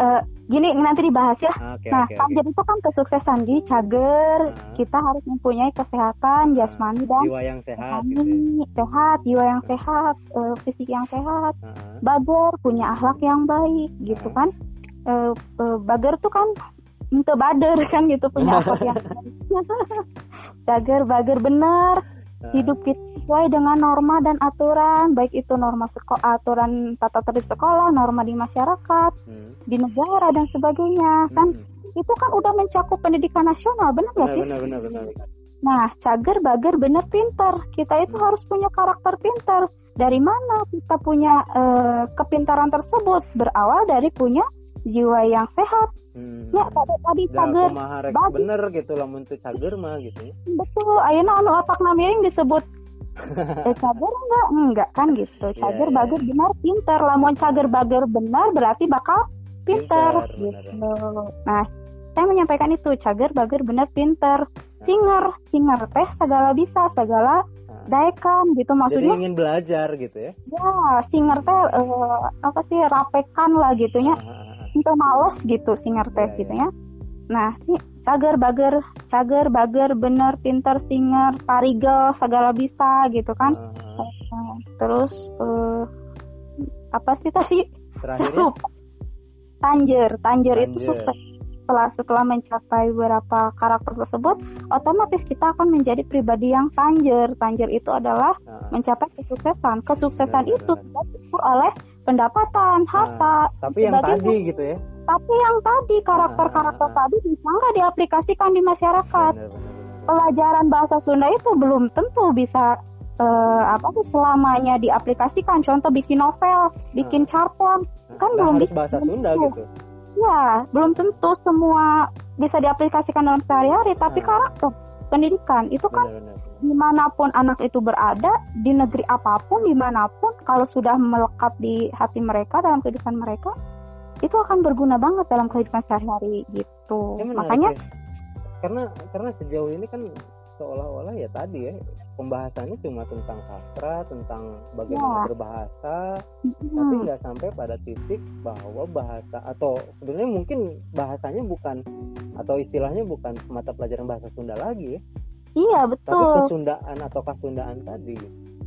Eh, gini nanti dibahas ya. Ah, oke nah, oke oke tanjer itu kan kesuksesan di cager. Ah. Kita harus mempunyai kesehatan jasmani dan jiwa yang sehat gitu ya. sehat, jiwa yang sehat, eh, fisik yang sehat. Ah, bager punya akhlak yang baik gitu Hmm. kan Eh, eh, bager tuh kan ente bader kan gitu punya akhlak yang baik bager bager bener ah, hidup kita sesuai dengan norma dan aturan baik itu norma sekolah aturan tata tertib sekolah norma di masyarakat hmm, di negara dan sebagainya kan hmm. itu kan udah mencakup pendidikan nasional benar nggak sih benar benar benar Nah, cager, bager, bener, pinter. Kita itu harus punya karakter pinter. Dari mana kita punya eh, kepintaran tersebut? Berawal dari punya jiwa yang sehat. Hmm. Ya, tadi tadi cager, bener gitu lamun teu cager mah gitu ya. betul. Ayeuna anu otakna miring disebut eh, cager enggak? Enggak kan gitu. Iya, Cager, iya, bager, benar, pinter. Lamun cager, bager, benar berarti bakal pinter. Pinter, gitu. Nah, saya menyampaikan itu cager, bager, benar, pinter. Singer, singer teh segala bisa, segala Nah, daekan gitu Jadi maksudnya ingin belajar gitu ya. ya singer teh eh, apa sih rapekan lah gitunya Ah, ah, itu males gitu singer teh Iya, gitu iya. ya nah si cager bager cager bager bener pinter singer parigel segala bisa gitu kan. Nah, terus eh, apa sih tadi Terakhirnya lupa tanjer tanjer itu sukses setelah setelah mencapai beberapa karakter tersebut otomatis kita akan menjadi pribadi yang tanjer tanjer itu adalah ah, mencapai kesuksesan. Kesuksesan Benar, itu benar. oleh pendapatan, harta. Nah, tapi yang sebagainya. tadi gitu ya. Tapi yang tadi karakter-karakter Ah. tadi bisa nggak diaplikasikan di masyarakat? Benar. Pelajaran bahasa Sunda itu belum tentu bisa eh, apa tuh selamanya diaplikasikan. Contoh bikin novel, bikin cerpen, Nah, kan nggak belum harus bisa bahasa Sunda gitu. ya belum tentu semua bisa diaplikasikan dalam sehari-hari. Tapi Ah. karakter pendidikan itu kan benar. Di mana pun anak itu berada di negeri apa pun di mana pun kalau sudah melekat di hati mereka dalam kehidupan mereka itu akan berguna banget dalam kehidupan sehari-hari gitu Ya, menarik makanya ya. karena karena sejauh ini kan seolah-olah ya tadi ya pembahasannya cuma tentang sastra tentang bagaimana Ya. berbahasa tapi hmm, nggak sampai pada titik bahwa bahasa atau sebenarnya mungkin bahasanya bukan atau istilahnya bukan mata pelajaran bahasa Sunda lagi ya iya tapi betul. kesundaan atau kasundaan tadi.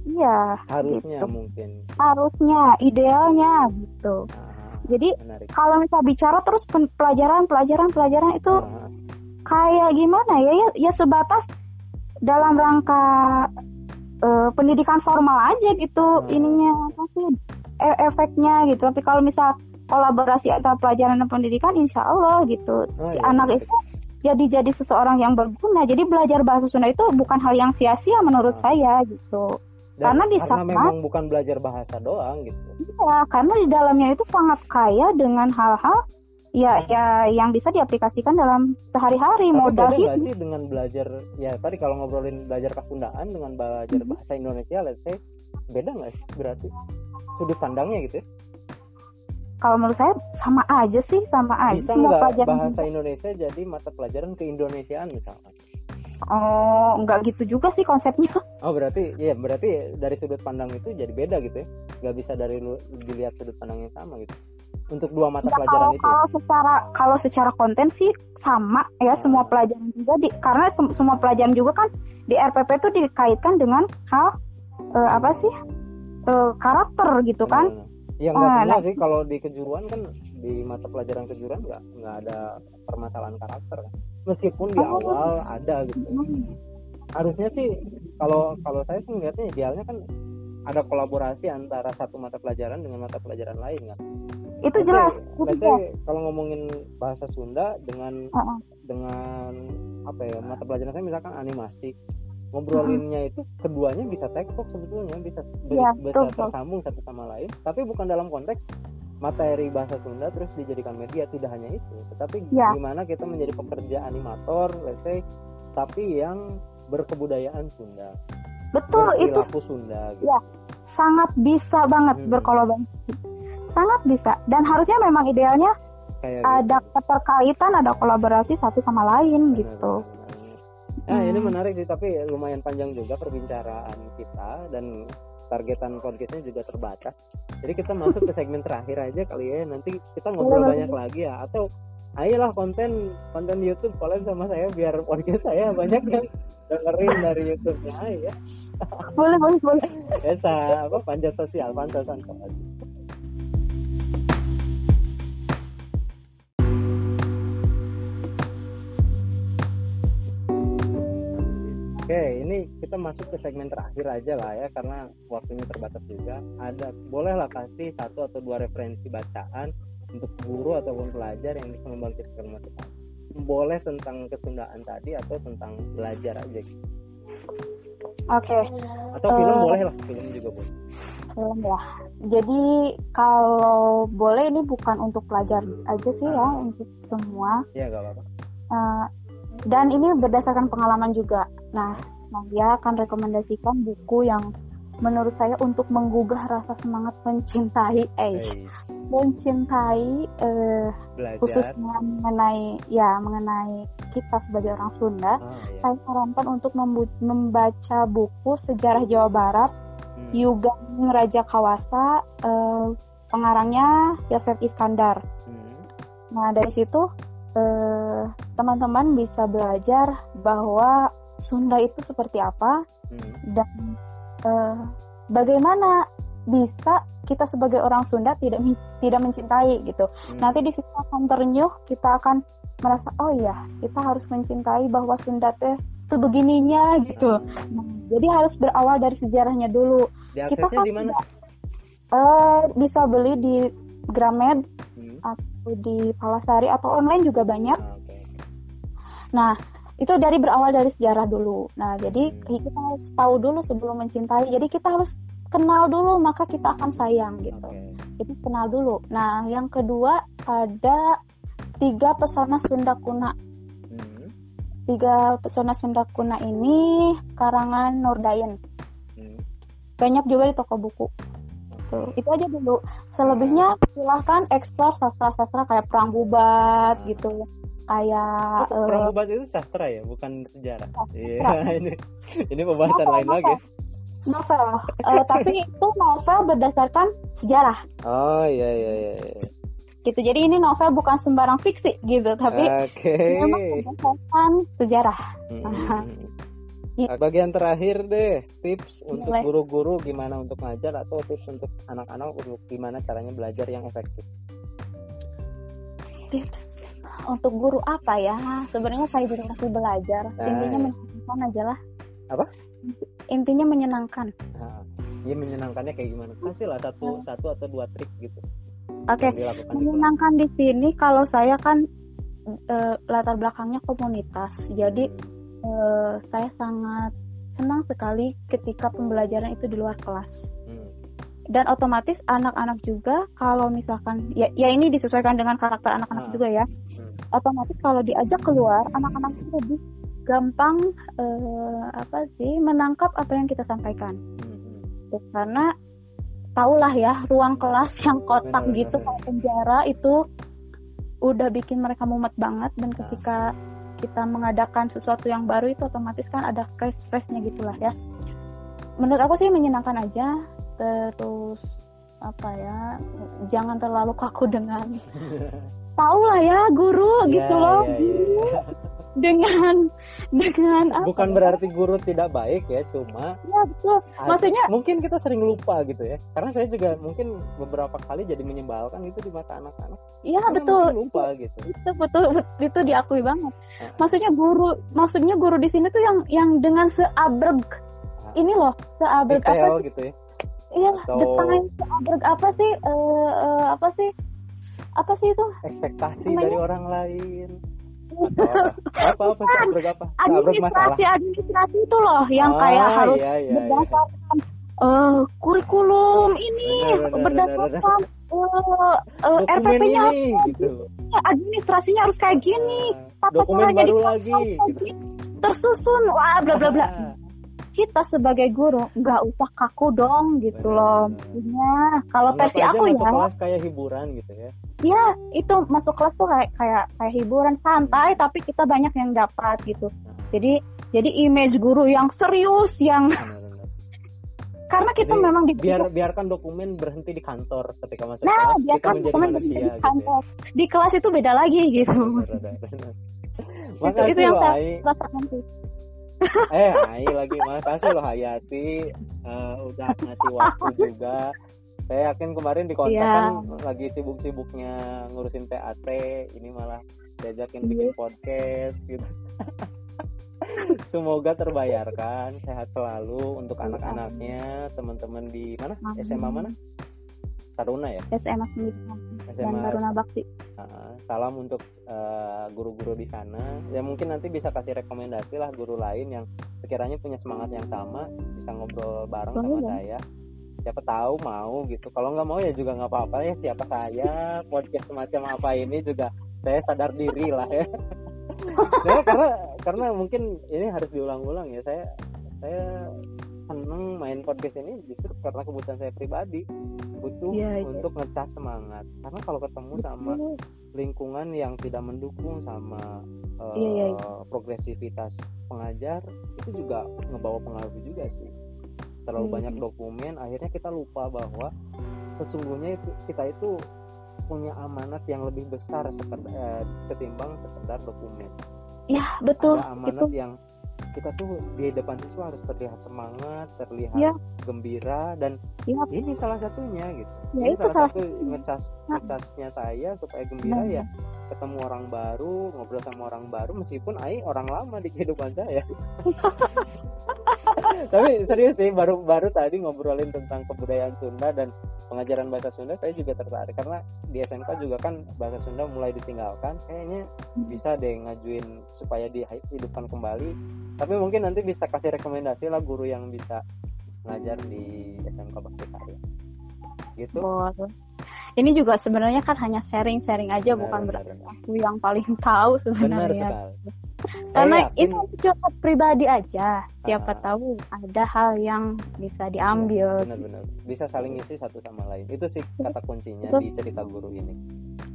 Iya harusnya gitu. mungkin. Harusnya idealnya gitu. Nah, jadi menarik. kalau misal bicara terus pelajaran pelajaran pelajaran itu Nah, kayak gimana ya? Ya, ya sebatas dalam rangka eh, pendidikan formal aja gitu Hmm. ininya apa sih e- efeknya gitu. Tapi kalau misal kolaborasi antara pelajaran dan pendidikan insya Allah gitu. Oh, si iya, anak itu jadi jadi seseorang yang berguna jadi belajar bahasa Sunda itu bukan hal yang sia-sia menurut Hmm. saya gitu Dan karena di karena memang bukan belajar bahasa doang gitu ya karena di dalamnya itu sangat kaya dengan hal-hal ya ya yang bisa diaplikasikan dalam sehari-hari modal hidup sih dengan belajar ya tadi kalau ngobrolin belajar Kasundaan dengan belajar Mhm. bahasa Indonesia let's say beda nggak sih berarti sudut pandangnya gitu ya? Kalau menurut saya sama aja sih sama aja Bisa semua pelajaran bahasa Indonesia jadi mata pelajaran keindonesiaan misalkan? oh nggak gitu juga sih konsepnya Oh berarti ya berarti dari sudut pandang itu jadi beda gitu ya? Nggak bisa dari lu dilihat sudut pandang yang sama gitu? Untuk dua mata Ya, pelajaran kalau itu? kalau secara kalau secara konten sih sama ya Ah. semua pelajaran juga di karena sem- semua pelajaran juga kan di RPP itu dikaitkan dengan hal eh, apa sih eh, karakter gitu kan Nah, Ya nggak Ah, semua nah. sih kalau di kejuruan kan di mata pelajaran kejuruan nggak nggak ada permasalahan karakter kan. Meskipun di Oh. awal ada gitu. Hmm. harusnya sih kalau kalau saya sih melihatnya idealnya kan ada kolaborasi antara satu mata pelajaran dengan mata pelajaran lain kan. itu Let's jelas itu let's jelas. say kalau ngomongin bahasa Sunda dengan Heeh. dengan apa ya mata pelajaran saya misalkan animasi ngobrolinnya itu keduanya bisa tektok sebetulnya bisa Iya, bisa betul. tersambung satu sama lain tapi bukan dalam konteks materi bahasa Sunda terus dijadikan media tidak hanya itu tetapi Iya. gimana kita menjadi pekerja animator let's say tapi yang berkebudayaan Sunda betul itu Sunda gitu. Ya. sangat bisa banget Hmm. berkolaborasi sangat bisa dan harusnya memang idealnya kayak ada gitu. keterkaitan ada kolaborasi satu sama lain Benar, gitu benar, Nah ini Hmm. menarik sih tapi lumayan panjang juga perbincangan kita dan targetan podcastnya juga terbatas. Jadi kita masuk ke segmen terakhir aja kali ya. Nanti kita ngobrol Boleh. banyak lagi ya. Atau ayolah konten konten YouTube collab sama saya biar podcast saya banyak yang dengerin dari YouTube-nya ya. boleh boleh boleh Biasa apa panjat sosial, pantas pantas. Oke, ini kita masuk ke segmen terakhir aja lah ya, karena waktunya terbatas juga. Ada, bolehlah kasih satu atau dua referensi bacaan untuk guru ataupun pelajar yang bisa membangkitkan motivasi. Boleh tentang kesundaan tadi atau tentang belajar aja, gitu. oke atau film Eh. boleh lah, film juga boleh. film ya jadi kalau boleh ini bukan untuk pelajar aja sih ya untuk semua Ya nggak apa-apa. Eh, dan ini berdasarkan pengalaman juga. Nah, saya akan rekomendasikan buku yang menurut saya untuk menggugah rasa semangat mencintai, eh, mencintai eh, belajar. khususnya mengenai ya mengenai kita sebagai orang Sunda. Oh, iya. Saya sarankan untuk membaca buku Sejarah Jawa Barat Hmm. Yugang Raja Kawasa, eh, pengarangnya Yosef Iskandar. Hmm. Nah dari situ eh, teman-teman bisa belajar bahwa Sunda itu seperti apa Hmm. dan eh, bagaimana bisa kita sebagai orang Sunda tidak tidak mencintai gitu. Hmm. Nanti di situ akan terenyuh, kita akan merasa oh iya kita harus mencintai bahwa Sunda teh sebegininya gitu. Nah, jadi harus berawal dari sejarahnya dulu. Kita kan di mana? Eh, bisa beli di Gramed Hmm. atau di Palasari atau online juga banyak. Ah, oke. Nah, itu dari berawal dari sejarah dulu. Nah, jadi Hmm. kita harus tahu dulu sebelum mencintai. Jadi kita harus kenal dulu maka kita akan sayang gitu. Oke. Jadi kenal dulu. Nah, yang kedua ada tiga pesona Sunda kuna. Hmm. Tiga pesona Sunda kuna ini karangan Nurdayen. Hmm. Banyak juga di toko buku. Tuh, itu aja dulu. Selebihnya silahkan eksplor sastra-sastra kayak perang bubat Ah. gitu. Kayak Oh, bubat itu sastra ya, bukan sejarah. Iya, ini ini pembahasan Novel, lain lagi. novel. Eh, tapi itu novel berdasarkan sejarah. Oh iya iya iya. iya. gitu jadi ini novel bukan sembarang fiksi gitu tapi Oke. memang berdasarkan sejarah Hmm. Iya. Bagian terakhir deh, tips untuk guru-guru gimana untuk ngajar atau tips untuk anak-anak untuk gimana caranya belajar yang efektif. tips untuk guru apa ya sebenarnya saya juga masih belajar Ah, intinya iya. menyenangkan aja lah Apa? intinya menyenangkan Nah, ini menyenangkannya kayak gimana? Kasih lah satu Iya. satu atau dua trik gitu oke yang dilakukan di menyenangkan di sini kalau saya kan eh, latar belakangnya komunitas jadi Hmm. eh, saya sangat senang sekali ketika pembelajaran itu di luar kelas Hmm. Dan otomatis anak-anak juga kalau misalkan ya, ya ini disesuaikan dengan karakter anak-anak Ah. juga ya Hmm. otomatis kalau diajak keluar anak-anak itu lebih gampang eh, apa sih menangkap apa yang kita sampaikan Hmm. Karena tahulah ya ruang kelas yang kotak Benar, gitu kayak penjara itu udah bikin mereka mumet banget dan Ah. ketika kita mengadakan sesuatu yang baru itu otomatis kan ada fresh freshnya gitulah ya menurut aku sih menyenangkan aja terus apa ya jangan terlalu kaku dengan tahu lah ya guru Ya, gitu loh ya, ya, guru dengan dengan apa Bukan ya? berarti guru tidak baik ya, cuma ya betul ada- Maksudnya- mungkin kita sering lupa gitu ya. Karena saya juga mungkin beberapa kali jadi menyebalkan gitu di mata anak-anak. iya Karena betul lupa gitu. itu betul itu diakui banget Ah. maksudnya guru maksudnya guru di sini tuh yang yang dengan seabreg Ah. ini loh seabreg apa Detail gitu ya. Iya atau- seabreg apa sih Eh, eh, apa sih apa sih itu Ekspektasi Namanya? dari orang lain. Apa apa apa sabrek apa? Sabrek masalah. administrasi administrasi itu loh yang Ah, kayak harus iya, iya, iya. berdasarkan eh, kurikulum ini berdasarkan eh, eh, Dokumen RPP-nya ini gitu. administrasinya harus kayak gini Ah, tata caranya dipasang lagi gitu. tersusun wah bla bla bla Ah, kita sebagai guru nggak usah kaku dong gitu Benar, loh. maksudnya kalau versi aku masuk ya. kelas kayak hiburan gitu ya. ya itu masuk kelas tuh kayak kayak kayak hiburan. Santai tapi kita banyak yang dapat gitu. Jadi jadi image guru yang serius yang karena kita Jadi, memang di biar biarkan dokumen berhenti di kantor ketika masuk nah kelas kita biarkan menjadi dokumen manusia berhenti di gitu ya. kantor. Di kelas itu beda lagi gitu. Benar. itu Makasih yang saya rasakan sih Eh Ai lagi makasih loh Hayati Eh, udah ngasih waktu juga. Saya yakin kemarin di kontak Iya. kan lagi sibuk-sibuknya ngurusin PAT, ini malah diajakin bikin podcast gitu. Semoga terbayarkan, sehat selalu untuk Iya. anak-anaknya, teman-teman di mana? SMA mana? Taruna ya? SMA 9 dan SMA Taruna Bakti Uh, salam untuk uh, guru-guru di sana. Ya mungkin nanti bisa kasih rekomendasi lah guru lain yang sekiranya punya semangat yang sama, bisa ngobrol bareng Boleh, sama boleh. saya. Siapa tahu mau gitu. Kalau nggak mau ya juga nggak apa-apa ya. Siapa saya podcast semacam apa ini juga saya sadar diri lah ya. Ya, karena karena mungkin ini harus diulang-ulang ya. Saya saya seneng main podcast ini justru karena kebutuhan saya pribadi. Butuh Iya, iya. untuk ngecas semangat. Karena kalau ketemu sama lingkungan yang tidak mendukung sama eh, Iya, iya, progresivitas pengajar itu juga ngebawa pengaruh juga sih. Terlalu Hmm. banyak dokumen akhirnya kita lupa bahwa sesungguhnya itu, kita itu punya amanat yang lebih besar sekedar, eh, ketimbang sekedar dokumen. Ya betul. Ada itu amanat yang kita tuh di depan siswa harus terlihat semangat terlihat Iya. gembira dan Iya. ini salah satunya gitu ya ini itu salah, salah satu ngecas Nah. ngecasnya saya supaya gembira Nah. ya ketemu orang baru ngobrol sama orang baru meskipun Ai orang lama di kehidupan saya tapi serius sih baru baru tadi ngobrolin tentang kebudayaan Sunda dan pengajaran bahasa Sunda saya juga tertarik karena di SMK juga kan bahasa Sunda mulai ditinggalkan kayaknya bisa deh ngajuin supaya dihidupkan kembali tapi mungkin nanti bisa kasih rekomendasi lah guru yang bisa ngajar di SMK Bakti Karya gitu Boleh. Ini juga sebenarnya kan hanya sharing-sharing aja Benar, bukan benar, berarti benar. aku yang paling tahu benar sebenarnya. sekali Karena yakin- itu curhat pribadi aja. Siapa Ah. tahu ada hal yang bisa diambil. benar-benar bisa saling ngisi satu sama lain itu sih kata kuncinya Betul. di cerita guru ini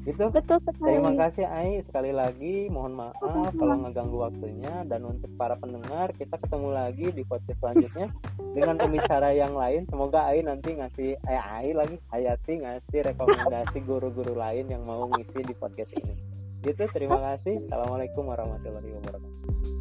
gitu Betul sekali. Terima kasih Ai sekali lagi mohon maaf kalau ngeganggu waktunya dan untuk para pendengar kita ketemu lagi di podcast selanjutnya dengan pembicara yang lain semoga Ai nanti ngasih eh Ai lagi Hayati ngasih rekomendasi guru-guru lain yang mau ngisi di podcast ini gitu terima kasih. Assalamualaikum warahmatullahi wabarakatuh